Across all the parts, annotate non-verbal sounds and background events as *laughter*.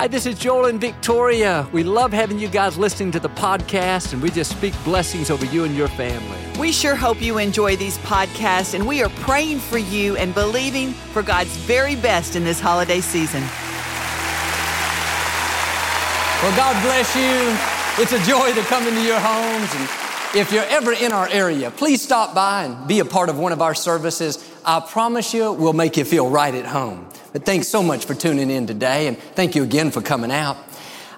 Hi, this is Joel and Victoria. We love having you guys listening to the podcast, and we just speak blessings over you and your family. We sure hope you enjoy these podcasts, and we are praying for you and believing for God's very best in this holiday season. Well, God bless you. It's a joy to come into your homes. And if you're ever in our area, please stop by and be a part of one of our services. I promise you, we'll make you feel right at home. But thanks so much for tuning in today, and thank you again for coming out.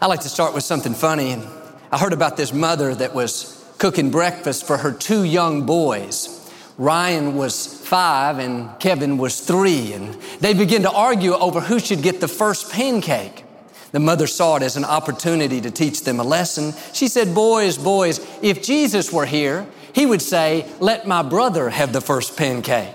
I like to start with something funny. And I heard about this mother that was cooking breakfast for her two young boys. Ryan was five and Kevin was three, and they began to argue over who should get the first pancake. The mother saw it as an opportunity to teach them a lesson. She said, Boys, boys, if Jesus were here, he would say, Let my brother have the first pancake.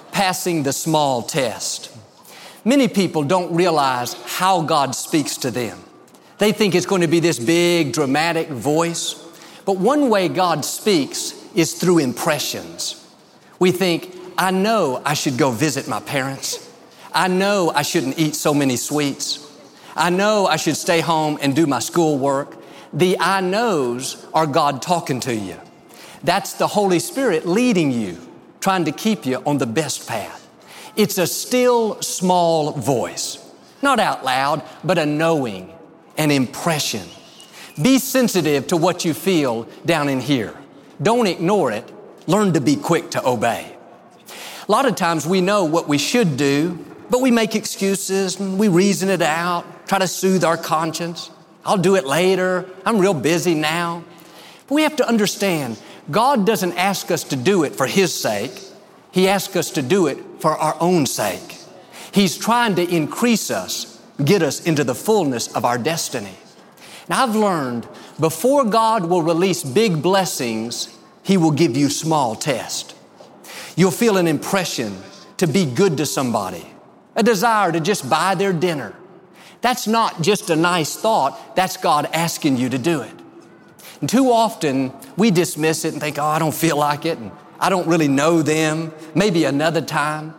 passing the small test. Many people don't realize how God speaks to them. They think it's going to be this big, dramatic voice. But one way God speaks is through impressions. We think, I know I should go visit my parents. I know I shouldn't eat so many sweets. I know I should stay home and do my schoolwork. The I knows are God talking to you. That's the Holy Spirit leading you trying to keep you on the best path. It's a still small voice, not out loud, but a knowing, an impression. Be sensitive to what you feel down in here. Don't ignore it. Learn to be quick to obey. A lot of times we know what we should do, but we make excuses and we reason it out, try to soothe our conscience. I'll do it later. I'm real busy now. But we have to understand God doesn't ask us to do it for His sake. He asks us to do it for our own sake. He's trying to increase us, get us into the fullness of our destiny. Now, I've learned before God will release big blessings, He will give you small tests. You'll feel an impression to be good to somebody, a desire to just buy their dinner. That's not just a nice thought, that's God asking you to do it. And too often we dismiss it and think, oh, I don't feel like it, and I don't really know them, maybe another time.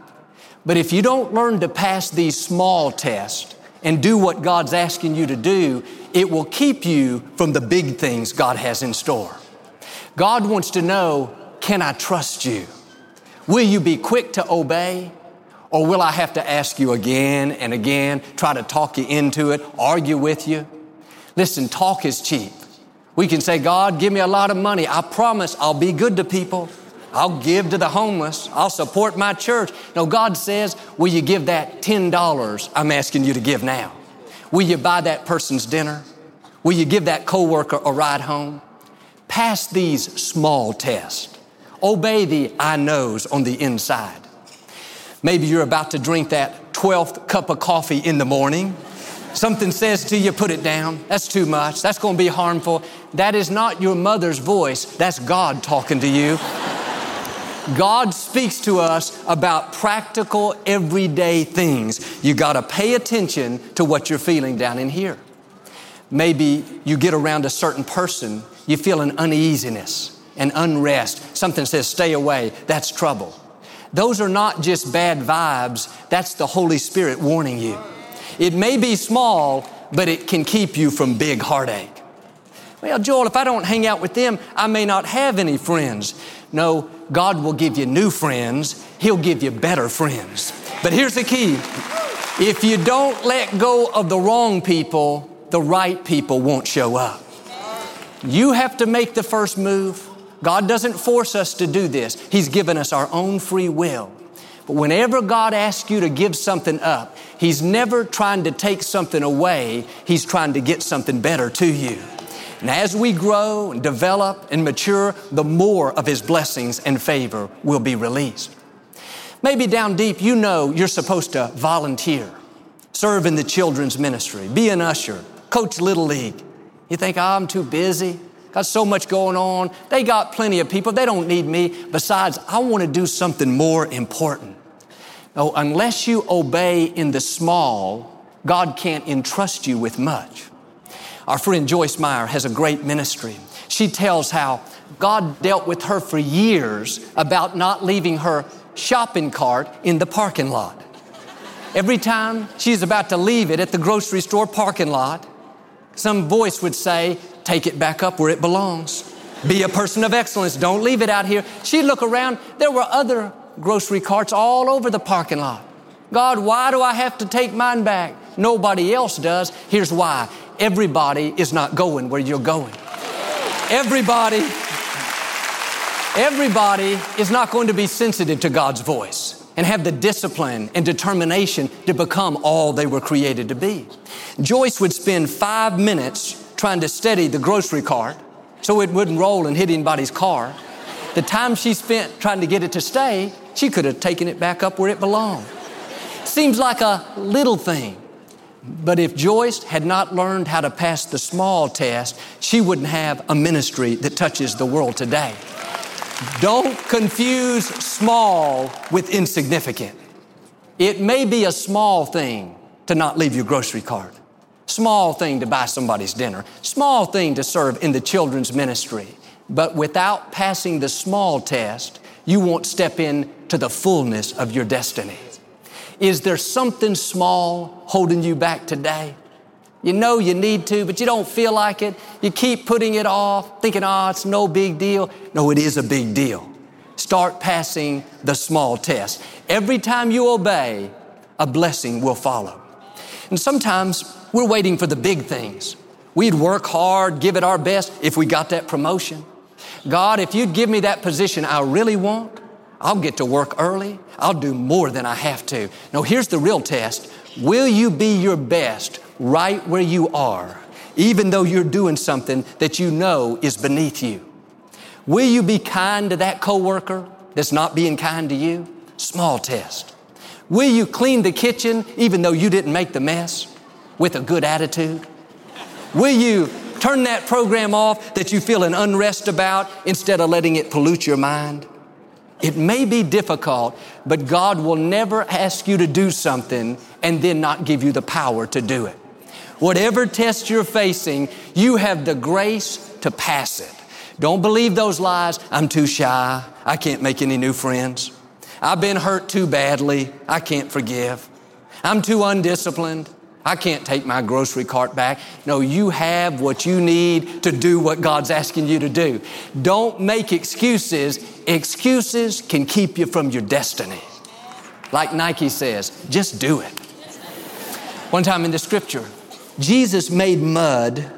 But if you don't learn to pass these small tests and do what God's asking you to do, it will keep you from the big things God has in store. God wants to know, can I trust you? Will you be quick to obey? Or will I have to ask you again and again, try to talk you into it, argue with you? Listen, talk is cheap. We can say, God, give me a lot of money. I promise I'll be good to people. I'll give to the homeless. I'll support my church. No, God says, will you give that $10 I'm asking you to give now? Will you buy that person's dinner? Will you give that coworker a ride home? Pass these small tests. Obey the I knows on the inside. Maybe you're about to drink that 12th cup of coffee in the morning. Something says to you, put it down. That's too much. That's going to be harmful. That is not your mother's voice. That's God talking to you. God speaks to us about practical, everyday things. You got to pay attention to what you're feeling down in here. Maybe you get around a certain person, you feel an uneasiness, an unrest. Something says, stay away. That's trouble. Those are not just bad vibes, that's the Holy Spirit warning you. It may be small, but it can keep you from big heartache. Well, Joel, if I don't hang out with them, I may not have any friends. No, God will give you new friends. He'll give you better friends. But here's the key. If you don't let go of the wrong people, the right people won't show up. You have to make the first move. God doesn't force us to do this. He's given us our own free will. But whenever God asks you to give something up, He's never trying to take something away. He's trying to get something better to you. And as we grow and develop and mature, the more of His blessings and favor will be released. Maybe down deep, you know you're supposed to volunteer, serve in the children's ministry, be an usher, coach Little League. You think, oh, I'm too busy. Got so much going on. They got plenty of people. They don't need me. Besides, I want to do something more important. No, unless you obey in the small, God can't entrust you with much. Our friend Joyce Meyer has a great ministry. She tells how God dealt with her for years about not leaving her shopping cart in the parking lot. Every time she's about to leave it at the grocery store parking lot, some voice would say, take it back up where it belongs. Be a person of excellence. Don't leave it out here. She'd look around. There were other grocery carts all over the parking lot. God, why do I have to take mine back? Nobody else does. Here's why. Everybody is not going where you're going. Everybody, everybody is not going to be sensitive to God's voice and have the discipline and determination to become all they were created to be. Joyce would spend five minutes trying to steady the grocery cart so it wouldn't roll and hit anybody's car. The time she spent trying to get it to stay, she could have taken it back up where it belonged. Seems like a little thing. But if Joyce had not learned how to pass the small test, she wouldn't have a ministry that touches the world today. Don't confuse small with insignificant. It may be a small thing to not leave your grocery cart. Small thing to buy somebody's dinner. Small thing to serve in the children's ministry. But without passing the small test, you won't step into the fullness of your destiny. Is there something small holding you back today? You know you need to, but you don't feel like it. You keep putting it off, thinking, oh, it's no big deal. No, it is a big deal. Start passing the small test. Every time you obey, a blessing will follow. And sometimes we're waiting for the big things. We'd work hard, give it our best if we got that promotion. God, if you'd give me that position I really want, I'll get to work early. I'll do more than I have to. No, here's the real test. Will you be your best right where you are, even though you're doing something that you know is beneath you? Will you be kind to that coworker that's not being kind to you? Small test. Will you clean the kitchen even though you didn't make the mess? With a good attitude? Will you turn that program off that you feel an unrest about instead of letting it pollute your mind? It may be difficult, but God will never ask you to do something and then not give you the power to do it. Whatever test you're facing, you have the grace to pass it. Don't believe those lies. I'm too shy. I can't make any new friends. I've been hurt too badly. I can't forgive. I'm too undisciplined. I can't take my grocery cart back. No, you have what you need to do what God's asking you to do. Don't make excuses. Excuses can keep you from your destiny. Like Nike says, just do it. One time in the scripture, Jesus made mud,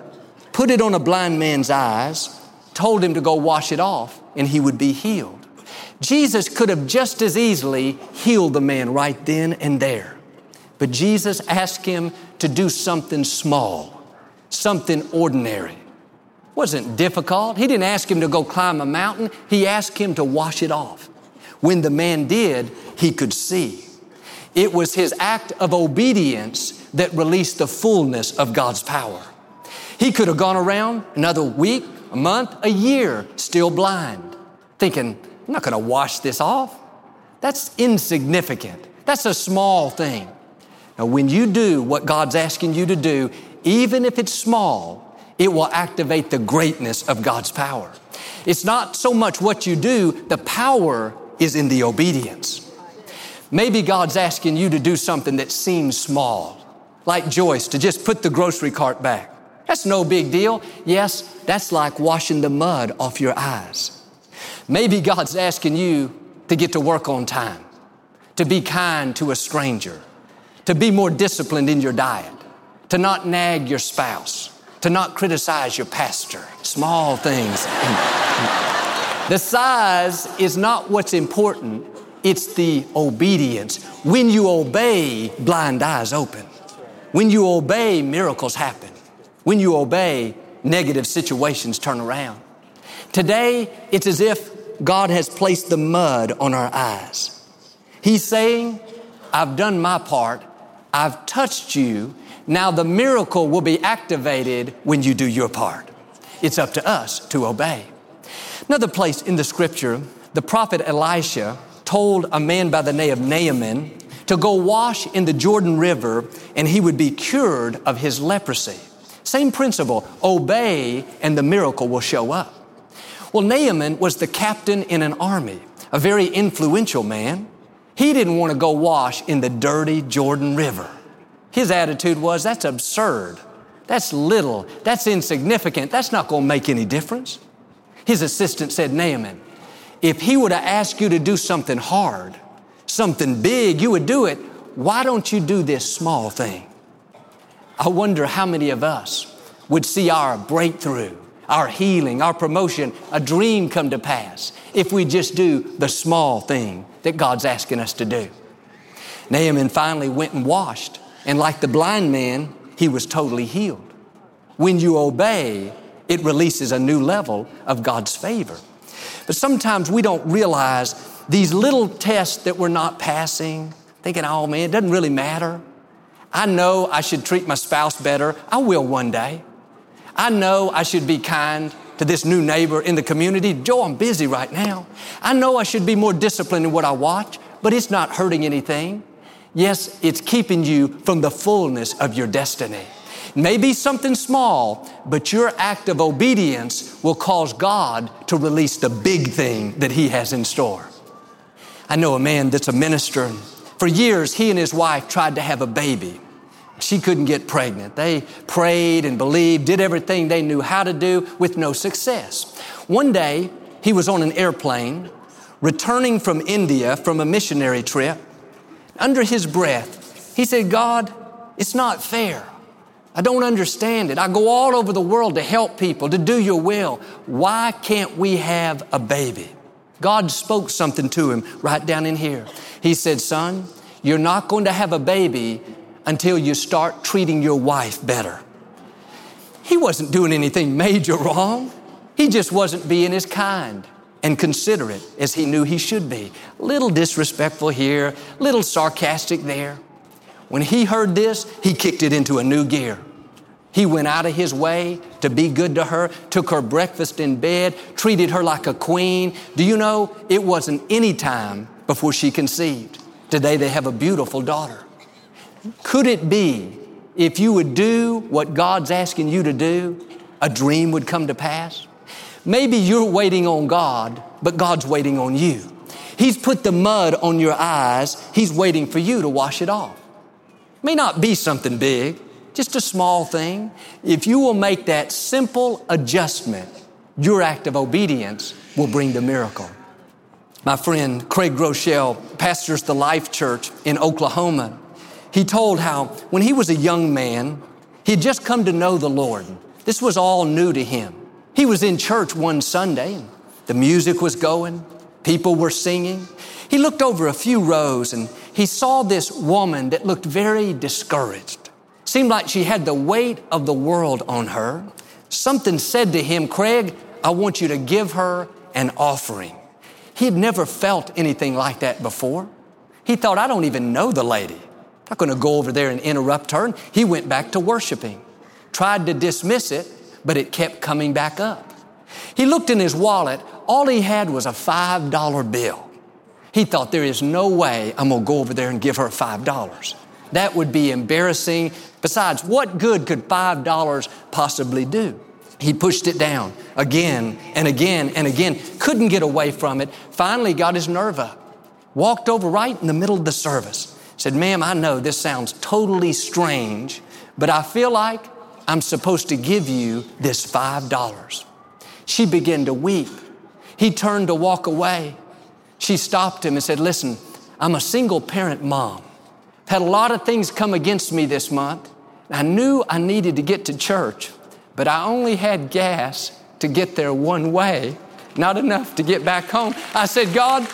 put it on a blind man's eyes, told him to go wash it off, and he would be healed. Jesus could have just as easily healed the man right then and there. But Jesus asked him to do something small, something ordinary. Wasn't difficult. He didn't ask him to go climb a mountain. He asked him to wash it off. When the man did, he could see. It was his act of obedience that released the fullness of God's power. He could have gone around another week, a month, a year, still blind, thinking, I'm not going to wash this off. That's insignificant. That's a small thing. Now, when you do what God's asking you to do, even if it's small, it will activate the greatness of God's power. It's not so much what you do, the power is in the obedience. Maybe God's asking you to do something that seems small, like Joyce, to just put the grocery cart back. That's no big deal. Yes, that's like washing the mud off your eyes. Maybe God's asking you to get to work on time, to be kind to a stranger, to be more disciplined in your diet, to not nag your spouse, to not criticize your pastor. Small things. *laughs* the size is not what's important, it's the obedience. When you obey, blind eyes open. When you obey, miracles happen. When you obey, negative situations turn around. Today, it's as if God has placed the mud on our eyes. He's saying, I've done my part. I've touched you. Now the miracle will be activated when you do your part. It's up to us to obey. Another place in the scripture, the prophet Elisha told a man by the name of Naaman to go wash in the Jordan River and he would be cured of his leprosy. Same principle, obey and the miracle will show up. Well, Naaman was the captain in an army, a very influential man. He didn't want to go wash in the dirty Jordan River. His attitude was, that's absurd. That's little. That's insignificant. That's not going to make any difference. His assistant said, Naaman, if he were to ask you to do something hard, something big, you would do it. Why don't you do this small thing? I wonder how many of us would see our breakthrough our healing, our promotion, a dream come to pass if we just do the small thing that God's asking us to do. Naaman finally went and washed, and like the blind man, he was totally healed. When you obey, it releases a new level of God's favor. But sometimes we don't realize these little tests that we're not passing, thinking, oh man, it doesn't really matter. I know I should treat my spouse better. I will one day. I know I should be kind to this new neighbor in the community. Joe, I'm busy right now. I know I should be more disciplined in what I watch, but it's not hurting anything. Yes, it's keeping you from the fullness of your destiny. Maybe something small, but your act of obedience will cause God to release the big thing that He has in store. I know a man that's a minister. For years, he and his wife tried to have a baby. She couldn't get pregnant. They prayed and believed, did everything they knew how to do with no success. One day, he was on an airplane returning from India from a missionary trip. Under his breath, he said, God, it's not fair. I don't understand it. I go all over the world to help people, to do your will. Why can't we have a baby? God spoke something to him right down in here. He said, Son, you're not going to have a baby until you start treating your wife better. He wasn't doing anything major wrong. He just wasn't being as kind and considerate as he knew he should be. Little disrespectful here, little sarcastic there. When he heard this, he kicked it into a new gear. He went out of his way to be good to her, took her breakfast in bed, treated her like a queen. Do you know it wasn't any time before she conceived? Today they have a beautiful daughter. Could it be if you would do what God's asking you to do, a dream would come to pass? Maybe you're waiting on God, but God's waiting on you. He's put the mud on your eyes. He's waiting for you to wash it off. May not be something big, just a small thing. If you will make that simple adjustment, your act of obedience will bring the miracle. My friend Craig Groeschel pastors the Life Church in Oklahoma. He told how when he was a young man, he had just come to know the Lord. This was all new to him. He was in church one Sunday, and the music was going, People were singing. He looked over a few rows and he saw this woman that looked very discouraged. Seemed like she had the weight of the world on her. Something said to him, Craig, I want you to give her an offering. He had never felt anything like that before. He thought, I don't even know the lady. Not going to go over there and interrupt her. And he went back to worshiping. Tried to dismiss it, but it kept coming back up. He looked in his wallet. All he had was a $5 bill. He thought, there is no way I'm going to go over there and give her $5. That would be embarrassing. Besides, what good could $5 possibly do? He pushed it down again and again and again, couldn't get away from it. Finally got his nerve up, walked over right in the middle of the service, said, Ma'am, I know this sounds totally strange, but I feel like I'm supposed to give you this $5. She began to weep. He turned to walk away. She stopped him and said, Listen, I'm a single parent mom. Had a lot of things come against me this month. I knew I needed to get to church, but I only had gas to get there one way, not enough to get back home. I said, God,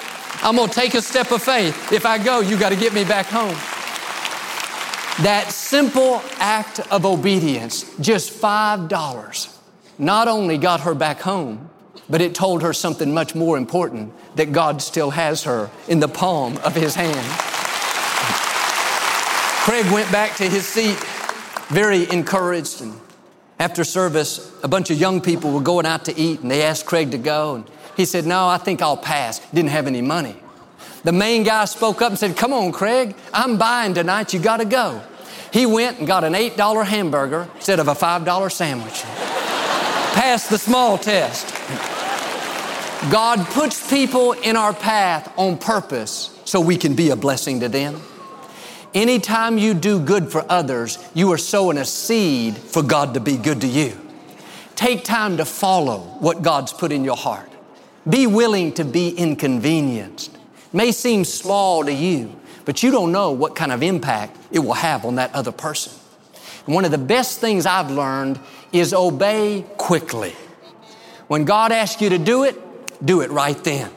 I'm gonna take a step of faith. If I go, you gotta get me back home. That simple act of obedience, just $5, not only got her back home, but it told her something much more important that God still has her in the palm of His hand. Craig went back to his seat very encouraged. And after service, a bunch of young people were going out to eat and they asked Craig to go. And he said, No, I think I'll pass. Didn't have any money. The main guy spoke up and said, Come on, Craig, I'm buying tonight. You got to go. He went and got an $8 hamburger instead of a $5 sandwich. Passed the small test. God puts people in our path on purpose so we can be a blessing to them. Anytime you do good for others, you are sowing a seed for God to be good to you. Take time to follow what God's put in your heart. Be willing to be inconvenienced. May seem small to you, but you don't know what kind of impact it will have on that other person. And one of the best things I've learned is obey quickly. When God asks you to do it, do it right then.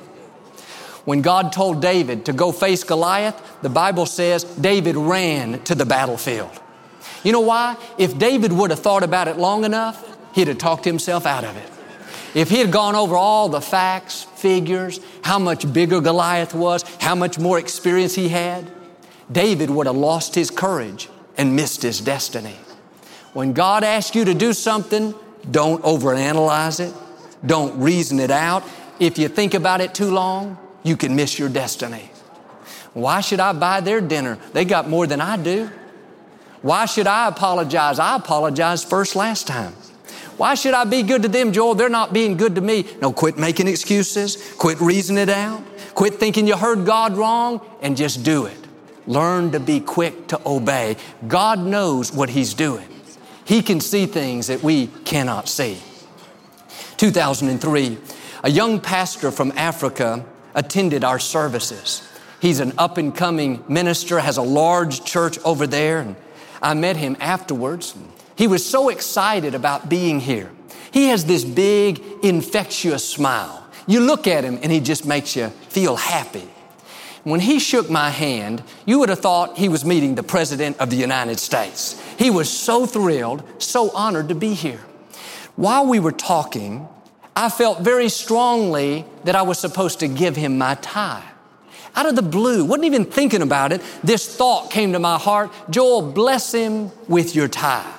When God told David to go face Goliath, the Bible says David ran to the battlefield. You know why? If David would have thought about it long enough, he'd have talked himself out of it. If he had gone over all the facts, figures, how much bigger Goliath was, how much more experience he had, David would have lost his courage and missed his destiny. When God asks you to do something, don't overanalyze it. Don't reason it out. If you think about it too long, you can miss your destiny. Why should I buy their dinner? They got more than I do. Why should I apologize? I apologized first last time. Why should I be good to them, Joel? They're not being good to me. No, quit making excuses. Quit reasoning it out. Quit thinking you heard God wrong and just do it. Learn to be quick to obey. God knows what He's doing. He can see things that we cannot see. 2003, a young pastor from Africa attended our services. He's an up and coming minister, has a large church over there, and I met him afterwards. He was so excited about being here. He has this big, infectious smile. You look at him and he just makes you feel happy. When he shook my hand, you would have thought he was meeting the President of the United States. He was so thrilled, so honored to be here. While we were talking, I felt very strongly that I was supposed to give him my tie. Out of the blue, wasn't even thinking about it, this thought came to my heart Joel, bless him with your tie.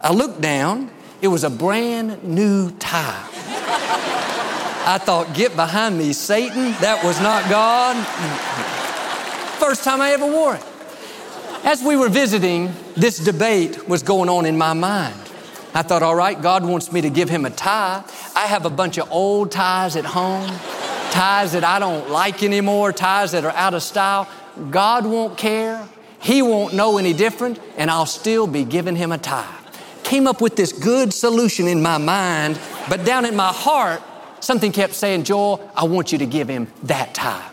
I looked down, it was a brand new tie. I thought, get behind me, Satan. That was not God. First time I ever wore it. As we were visiting, this debate was going on in my mind. I thought, all right, God wants me to give him a tie. I have a bunch of old ties at home, ties that I don't like anymore, ties that are out of style. God won't care. He won't know any different, and I'll still be giving him a tie. Came up with this good solution in my mind, but down in my heart, something kept saying, Joel, I want you to give him that tie.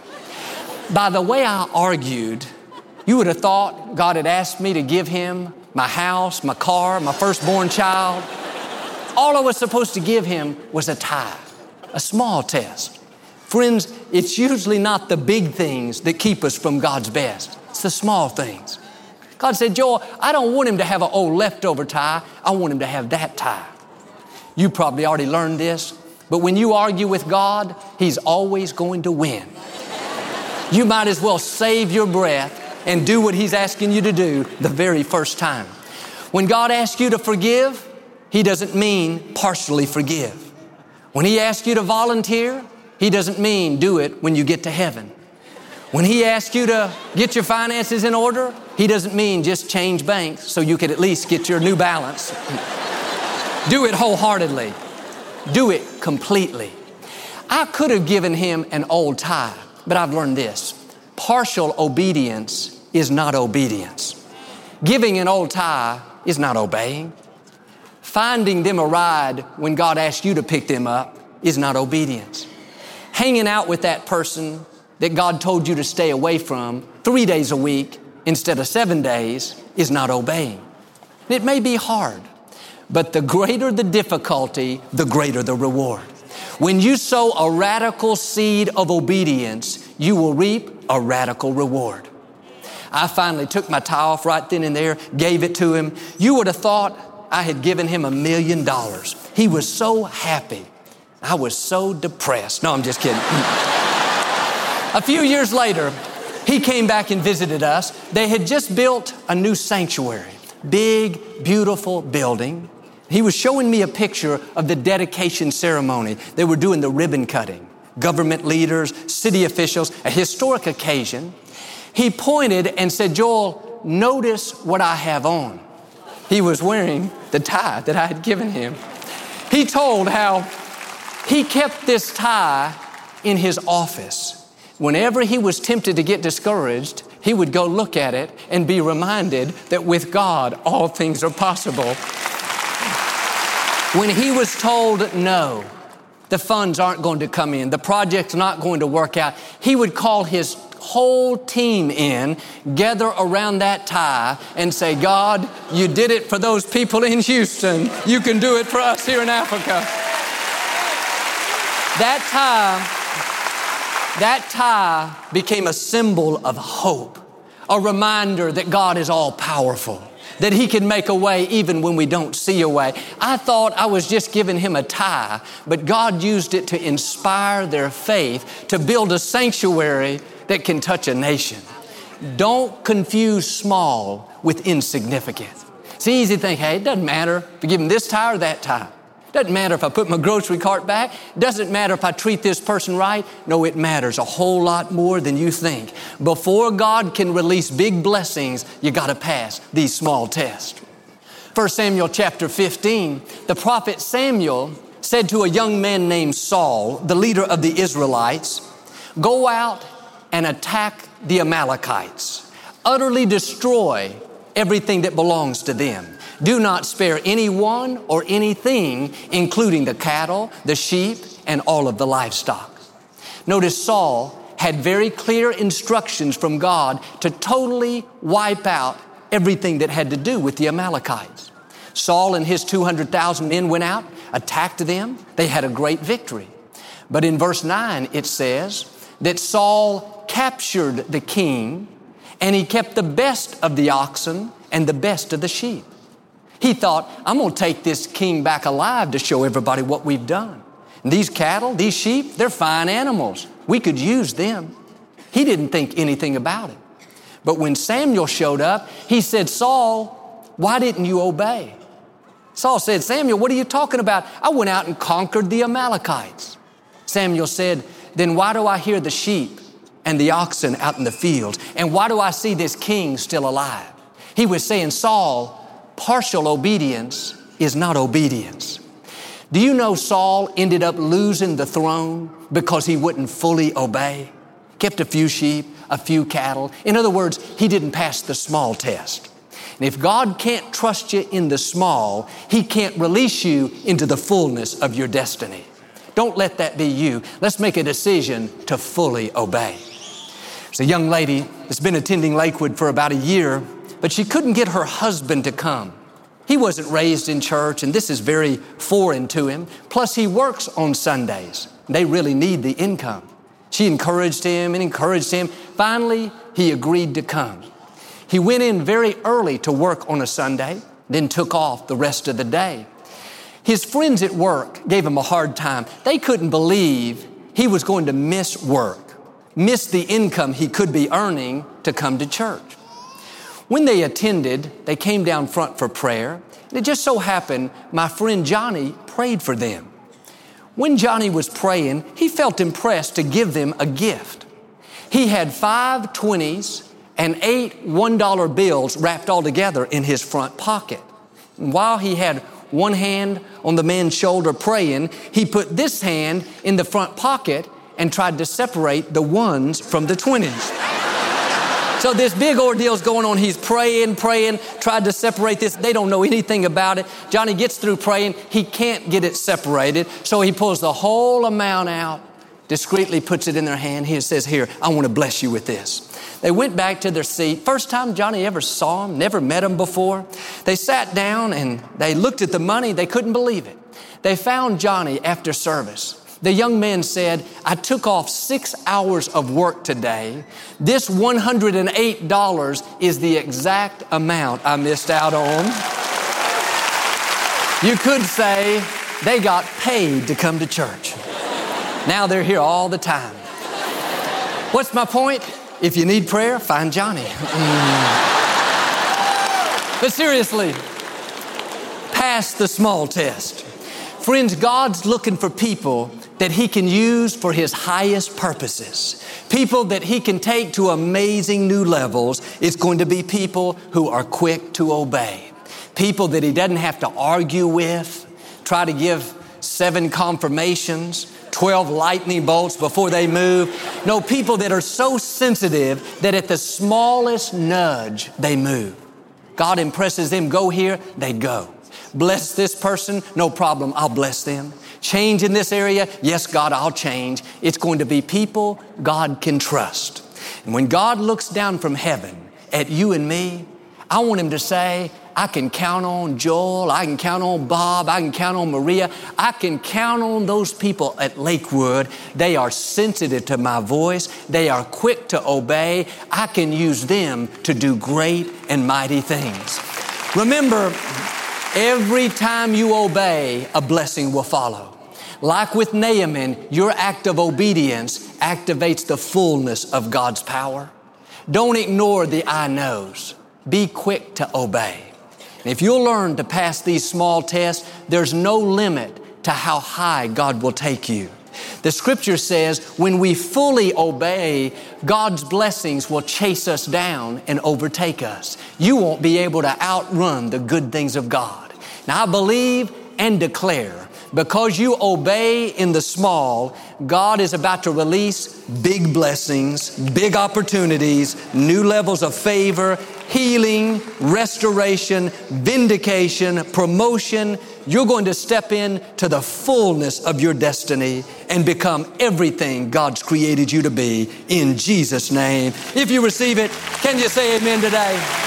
By the way I argued, you would have thought God had asked me to give him my house, my car, my firstborn child. All I was supposed to give him was a tithe, a small test. Friends, it's usually not the big things that keep us from God's best. It's the small things. God said, Joel, I don't want him to have an old oh, leftover tie. I want him to have that tie. You probably already learned this, but when you argue with God, He's always going to win. You might as well save your breath and do what He's asking you to do the very first time. When God asks you to forgive, He doesn't mean partially forgive. When He asks you to volunteer, He doesn't mean do it when you get to heaven. When He asks you to get your finances in order, He doesn't mean just change banks so you could at least get your new balance. *laughs* do it wholeheartedly. Do it completely. I could have given him an old tie, but I've learned this. Partial obedience is not obedience. Giving an old tie is not obeying. Finding them a ride when God asks you to pick them up is not obedience. Hanging out with that person that God told you to stay away from three days a week instead of seven days is not obeying. It may be hard, but the greater the difficulty, the greater the reward. When you sow a radical seed of obedience, you will reap a radical reward. I finally took my tie off right then and there, gave it to him. You would have thought I had given him a million dollars. He was so happy. I was so depressed. No, I'm just kidding. *laughs* a few years later, he came back and visited us. They had just built a new sanctuary, big, beautiful building. He was showing me a picture of the dedication ceremony. They were doing the ribbon cutting. Government leaders, city officials, a historic occasion. He pointed and said, Joel, notice what I have on. He was wearing the tie that I had given him. He told how he kept this tie in his office. Whenever he was tempted to get discouraged, he would go look at it and be reminded that with God, all things are possible. When he was told no, the funds aren't going to come in, the project's not going to work out, he would call his whole team in, gather around that tie, and say, God, you did it for those people in Houston. You can do it for us here in Africa. That tie, that tie became a symbol of hope, a reminder that God is all powerful that He can make a way even when we don't see a way. I thought I was just giving him a tie, but God used it to inspire their faith to build a sanctuary that can touch a nation. Don't confuse small with insignificant. It's easy to think, hey, it doesn't matter if you give him this tie or that tie. Doesn't matter if I put my grocery cart back. Doesn't matter if I treat this person right. No, it matters a whole lot more than you think. Before God can release big blessings, you got to pass these small tests. 1 Samuel chapter 15, the prophet Samuel said to a young man named Saul, the leader of the Israelites, Go out and attack the Amalekites, utterly destroy everything that belongs to them. Do not spare anyone or anything, including the cattle, the sheep, and all of the livestock. Notice Saul had very clear instructions from God to totally wipe out everything that had to do with the Amalekites. Saul and his 200,000 men went out, attacked them. They had a great victory. But in verse 9, it says that Saul captured the king and he kept the best of the oxen and the best of the sheep. He thought, I'm going to take this king back alive to show everybody what we've done. And these cattle, these sheep, they're fine animals. We could use them. He didn't think anything about it. But when Samuel showed up, he said, Saul, why didn't you obey? Saul said, Samuel, what are you talking about? I went out and conquered the Amalekites. Samuel said, Then why do I hear the sheep and the oxen out in the fields? And why do I see this king still alive? He was saying, Saul, partial obedience is not obedience. Do you know Saul ended up losing the throne because he wouldn't fully obey? Kept a few sheep, a few cattle. In other words, he didn't pass the small test. And if God can't trust you in the small, He can't release you into the fullness of your destiny. Don't let that be you. Let's make a decision to fully obey. There's a young lady that's been attending Lakewood for about a year but she couldn't get her husband to come. He wasn't raised in church, and this is very foreign to him. Plus, he works on Sundays. They really need the income. She encouraged him and encouraged him. Finally, he agreed to come. He went in very early to work on a Sunday, then took off the rest of the day. His friends at work gave him a hard time. They couldn't believe he was going to miss work, miss the income he could be earning to come to church. When they attended, they came down front for prayer. And it just so happened my friend Johnny prayed for them. When Johnny was praying, he felt impressed to give them a gift. He had five 20s and eight $1 bills wrapped all together in his front pocket. And while he had one hand on the man's shoulder praying, he put this hand in the front pocket and tried to separate the ones from the 20s. So this big ordeal's going on. He's praying, praying, tried to separate this. They don't know anything about it. Johnny gets through praying. He can't get it separated. So he pulls the whole amount out, discreetly puts it in their hand. He says, Here, I want to bless you with this. They went back to their seat. First time Johnny ever saw him, never met him before. They sat down and they looked at the money. They couldn't believe it. They found Johnny after service. The young man said, I took off six hours of work today. This $108 is the exact amount I missed out on. You could say they got paid to come to church. Now they're here all the time. What's my point? If you need prayer, find Johnny. Mm. but seriously, pass the small test. Friends, God's looking for people that He can use for His highest purposes. People that He can take to amazing new levels. It's going to be people who are quick to obey. People that He doesn't have to argue with, try to give seven confirmations, 12 lightning bolts before they move. No, people that are so sensitive that at the smallest nudge, they move. God impresses them, go here, they go. Bless this person, no problem, I'll bless them. Change in this area, yes, God, I'll change. It's going to be people God can trust. And when God looks down from heaven at you and me, I want Him to say, I can count on Joel. I can count on Bob. I can count on Maria. I can count on those people at Lakewood. They are sensitive to my voice. They are quick to obey. I can use them to do great and mighty things. Remember, every time you obey, a blessing will follow. Like with Naaman, your act of obedience activates the fullness of God's power. Don't ignore the I knows. Be quick to obey. If you'll learn to pass these small tests, there's no limit to how high God will take you. The scripture says when we fully obey, God's blessings will chase us down and overtake us. You won't be able to outrun the good things of God. Now I believe and declare because you obey in the small, God is about to release big blessings, big opportunities, new levels of favor, healing, restoration, vindication, promotion. You're going to step in to the fullness of your destiny and become everything God's created you to be in Jesus' name. If you receive it, can you say amen today?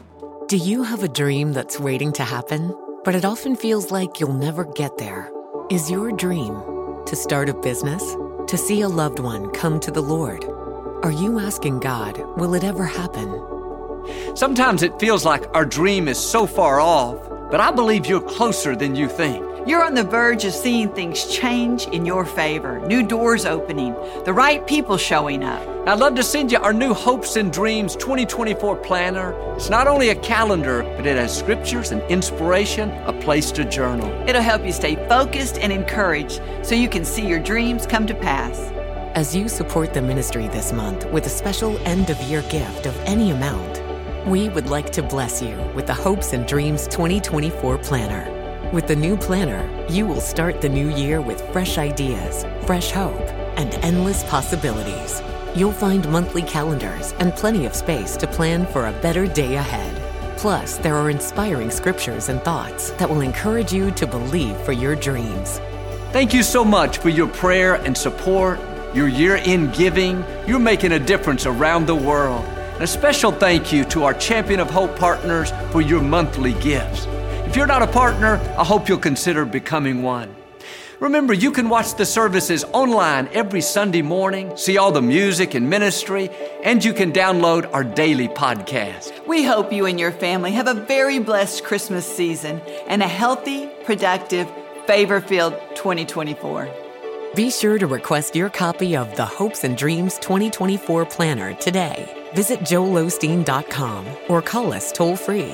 Do you have a dream that's waiting to happen, but it often feels like you'll never get there? Is your dream to start a business? To see a loved one come to the Lord? Are you asking God, will it ever happen? Sometimes it feels like our dream is so far off, but I believe you're closer than you think. You're on the verge of seeing things change in your favor, new doors opening, the right people showing up. I'd love to send you our new Hopes and Dreams 2024 planner. It's not only a calendar, but it has scriptures and inspiration, a place to journal. It'll help you stay focused and encouraged so you can see your dreams come to pass. As you support the ministry this month with a special end of year gift of any amount, we would like to bless you with the Hopes and Dreams 2024 planner. With the new planner, you will start the new year with fresh ideas, fresh hope, and endless possibilities. You'll find monthly calendars and plenty of space to plan for a better day ahead. Plus, there are inspiring scriptures and thoughts that will encourage you to believe for your dreams. Thank you so much for your prayer and support, your year in giving. You're making a difference around the world. And a special thank you to our Champion of Hope partners for your monthly gifts. If you're not a partner, I hope you'll consider becoming one. Remember, you can watch the services online every Sunday morning, see all the music and ministry, and you can download our daily podcast. We hope you and your family have a very blessed Christmas season and a healthy, productive, favor filled 2024. Be sure to request your copy of the Hopes and Dreams 2024 Planner today. Visit joelosteen.com or call us toll free.